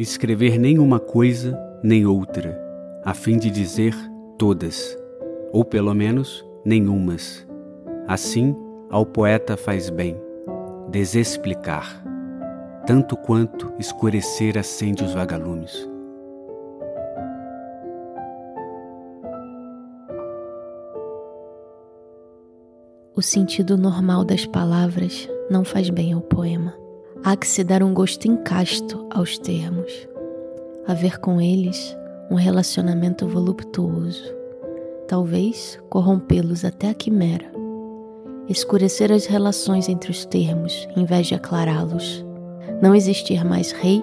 escrever nem uma coisa nem outra, a fim de dizer todas, ou pelo menos nenhumas. Assim, ao poeta faz bem desexplicar, tanto quanto escurecer acende os vagalumes. O sentido normal das palavras não faz bem ao poema. Há que se dar um gosto encasto aos termos, haver com eles um relacionamento voluptuoso, talvez corrompê-los até a quimera, escurecer as relações entre os termos em vez de aclará-los, não existir mais rei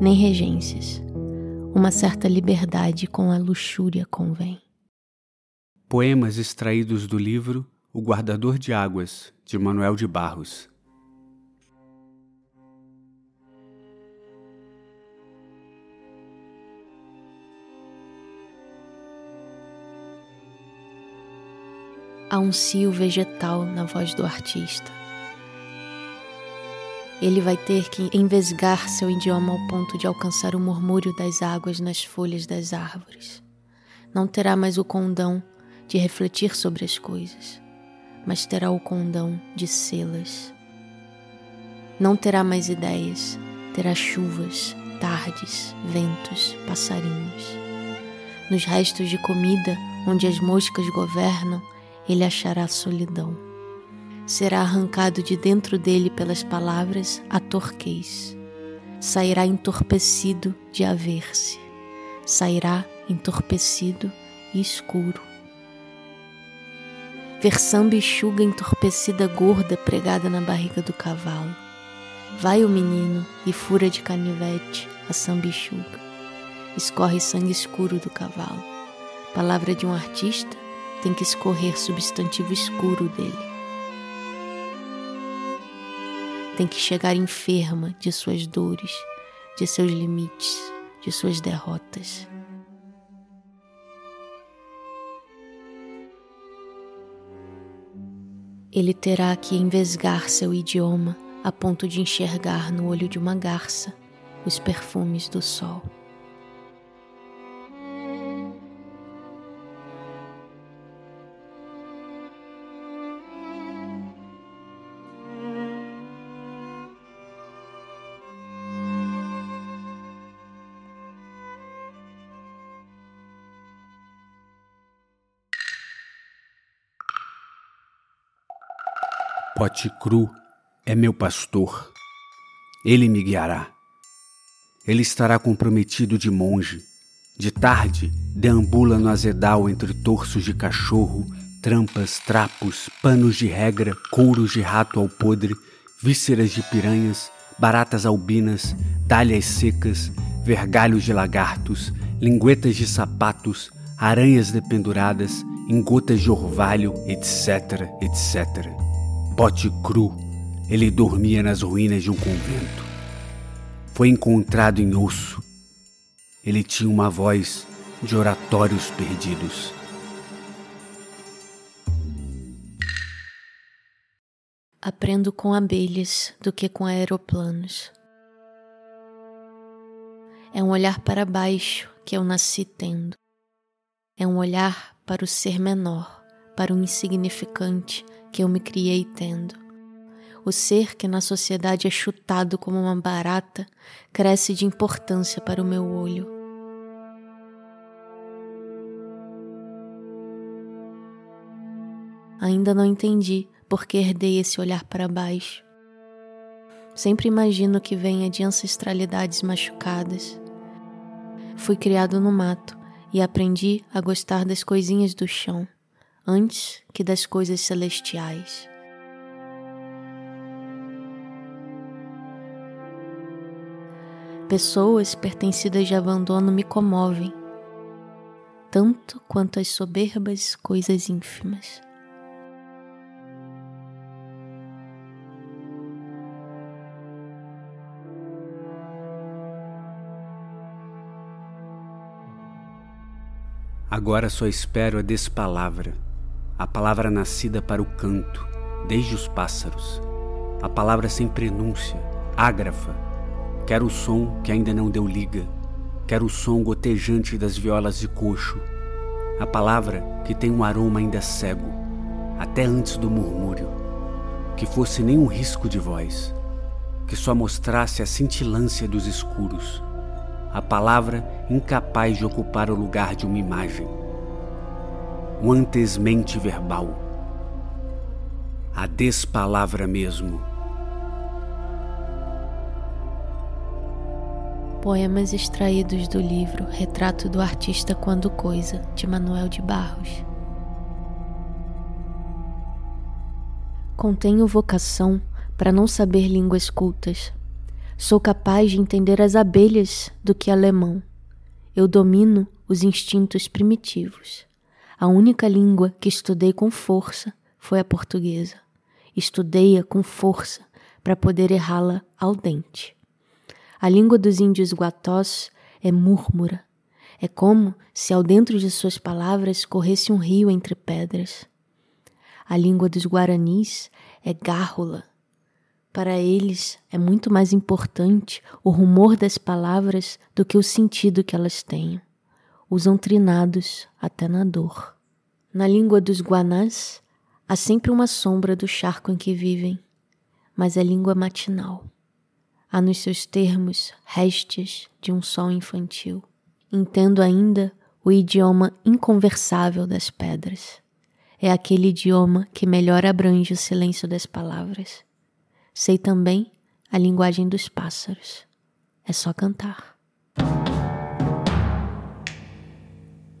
nem regências, uma certa liberdade com a luxúria convém. Poemas extraídos do livro O Guardador de Águas, de Manuel de Barros. Há um cio vegetal na voz do artista. Ele vai ter que envesgar seu idioma ao ponto de alcançar o murmúrio das águas nas folhas das árvores. Não terá mais o condão de refletir sobre as coisas, mas terá o condão de sê-las. Não terá mais ideias, terá chuvas, tardes, ventos, passarinhos. Nos restos de comida, onde as moscas governam, ele achará solidão. Será arrancado de dentro dele pelas palavras a torquez. Sairá entorpecido de haver-se. Sairá entorpecido e escuro. Ver samba enxuga entorpecida gorda pregada na barriga do cavalo. Vai o menino e fura de canivete a sambichuga. Escorre sangue escuro do cavalo. Palavra de um artista tem que escorrer substantivo escuro dele. Tem que chegar enferma de suas dores, de seus limites, de suas derrotas. Ele terá que envesgar seu idioma a ponto de enxergar no olho de uma garça os perfumes do sol. Pote cru é meu pastor. Ele me guiará. Ele estará comprometido de monge. De tarde, deambula no azedal entre torsos de cachorro, trampas, trapos, panos de regra, couros de rato ao podre, vísceras de piranhas, baratas albinas, dalhas secas, vergalhos de lagartos, linguetas de sapatos, aranhas dependuradas, em gotas de orvalho, etc, etc pote cru, ele dormia nas ruínas de um convento. Foi encontrado em osso. Ele tinha uma voz de oratórios perdidos. Aprendo com abelhas do que com aeroplanos. É um olhar para baixo que eu nasci tendo. É um olhar para o ser menor, para o insignificante que eu me criei tendo. O ser que na sociedade é chutado como uma barata cresce de importância para o meu olho. Ainda não entendi por que herdei esse olhar para baixo. Sempre imagino que venha de ancestralidades machucadas. Fui criado no mato e aprendi a gostar das coisinhas do chão antes que das coisas celestiais. Pessoas pertencidas de abandono me comovem, tanto quanto as soberbas coisas ínfimas. Agora só espero a despalavra a palavra nascida para o canto, desde os pássaros, a palavra sem prenúncia, ágrafa, Quero o som que ainda não deu liga. Quero o som gotejante das violas de coxo. A palavra que tem um aroma ainda cego, até antes do murmúrio. Que fosse nem um risco de voz, que só mostrasse a cintilância dos escuros. A palavra incapaz de ocupar o lugar de uma imagem. O antesmente verbal. A despalavra mesmo. Poemas extraídos do livro Retrato do Artista Quando Coisa, de Manuel de Barros. Contenho vocação para não saber línguas cultas. Sou capaz de entender as abelhas do que alemão. Eu domino os instintos primitivos. A única língua que estudei com força foi a portuguesa. Estudei-a com força para poder errá-la ao dente. A língua dos índios guatós é múrmura. É como se ao dentro de suas palavras corresse um rio entre pedras. A língua dos guaranis é gárrula. Para eles é muito mais importante o rumor das palavras do que o sentido que elas tenham. Usam trinados até na dor. Na língua dos guanás há sempre uma sombra do charco em que vivem, mas é língua matinal. Há nos seus termos restes de um sol infantil. Entendo ainda o idioma inconversável das pedras. É aquele idioma que melhor abrange o silêncio das palavras. Sei também a linguagem dos pássaros. É só cantar.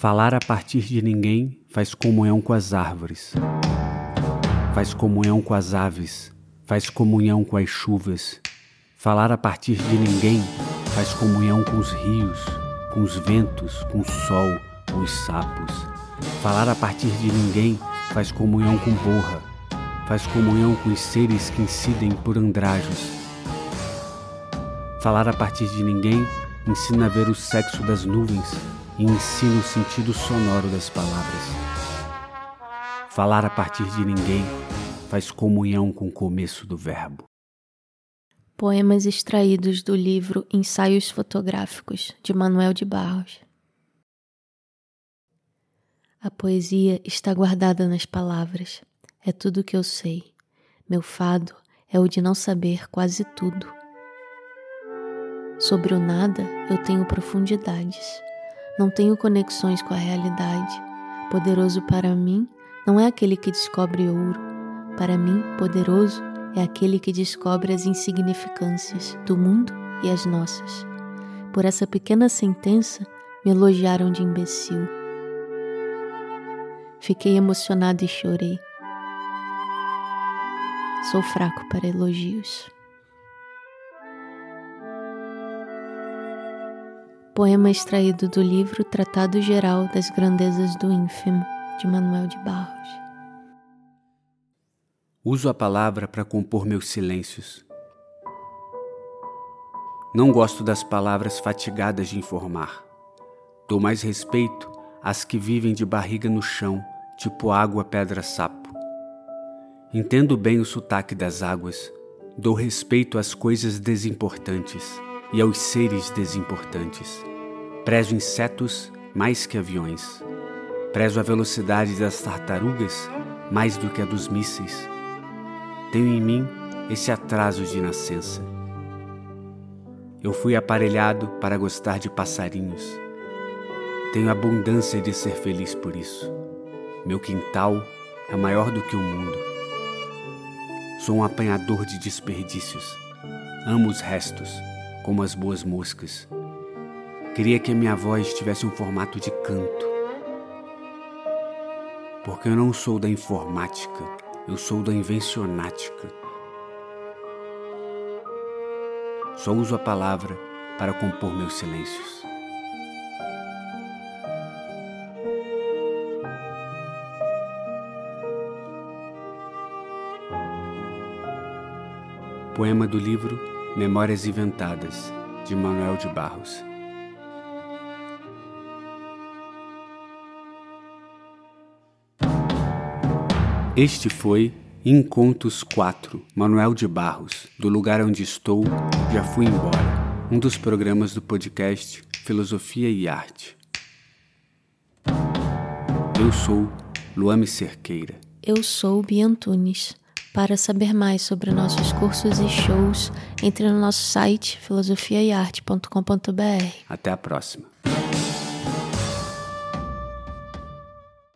Falar a partir de ninguém faz comunhão com as árvores, faz comunhão com as aves, faz comunhão com as chuvas. Falar a partir de ninguém faz comunhão com os rios, com os ventos, com o sol, com os sapos. Falar a partir de ninguém faz comunhão com borra, faz comunhão com os seres que incidem por andrajos. Falar a partir de ninguém ensina a ver o sexo das nuvens e ensina o sentido sonoro das palavras. Falar a partir de ninguém faz comunhão com o começo do verbo. Poemas extraídos do livro Ensaios Fotográficos, de Manuel de Barros. A poesia está guardada nas palavras. É tudo o que eu sei. Meu fado é o de não saber quase tudo. Sobre o nada, eu tenho profundidades. Não tenho conexões com a realidade. Poderoso para mim não é aquele que descobre ouro. Para mim, poderoso é aquele que descobre as insignificâncias do mundo e as nossas. Por essa pequena sentença, me elogiaram de imbecil. Fiquei emocionado e chorei. Sou fraco para elogios. Poema extraído do livro Tratado Geral das Grandezas do Ínfimo, de Manuel de Barros. Uso a palavra para compor meus silêncios. Não gosto das palavras fatigadas de informar. Dou mais respeito às que vivem de barriga no chão, tipo água, pedra, sapo. Entendo bem o sotaque das águas. Dou respeito às coisas desimportantes e aos seres desimportantes. Prezo insetos mais que aviões. Prezo a velocidade das tartarugas mais do que a dos mísseis tenho em mim esse atraso de nascença. Eu fui aparelhado para gostar de passarinhos. Tenho abundância de ser feliz por isso. Meu quintal é maior do que o mundo. Sou um apanhador de desperdícios. Amo os restos, como as boas moscas. Queria que a minha voz tivesse um formato de canto. Porque eu não sou da informática eu sou da invencionática. Só uso a palavra para compor meus silêncios. Poema do livro Memórias Inventadas, de Manuel de Barros. Este foi Encontros 4, Manuel de Barros. Do lugar onde estou, já fui embora. um dos programas do podcast Filosofia e Arte. Eu sou Luame Cerqueira. Eu sou Bia Antunes. Para saber mais sobre nossos cursos e shows, entre no nosso site filosofiaiarte.com.br. Até a próxima.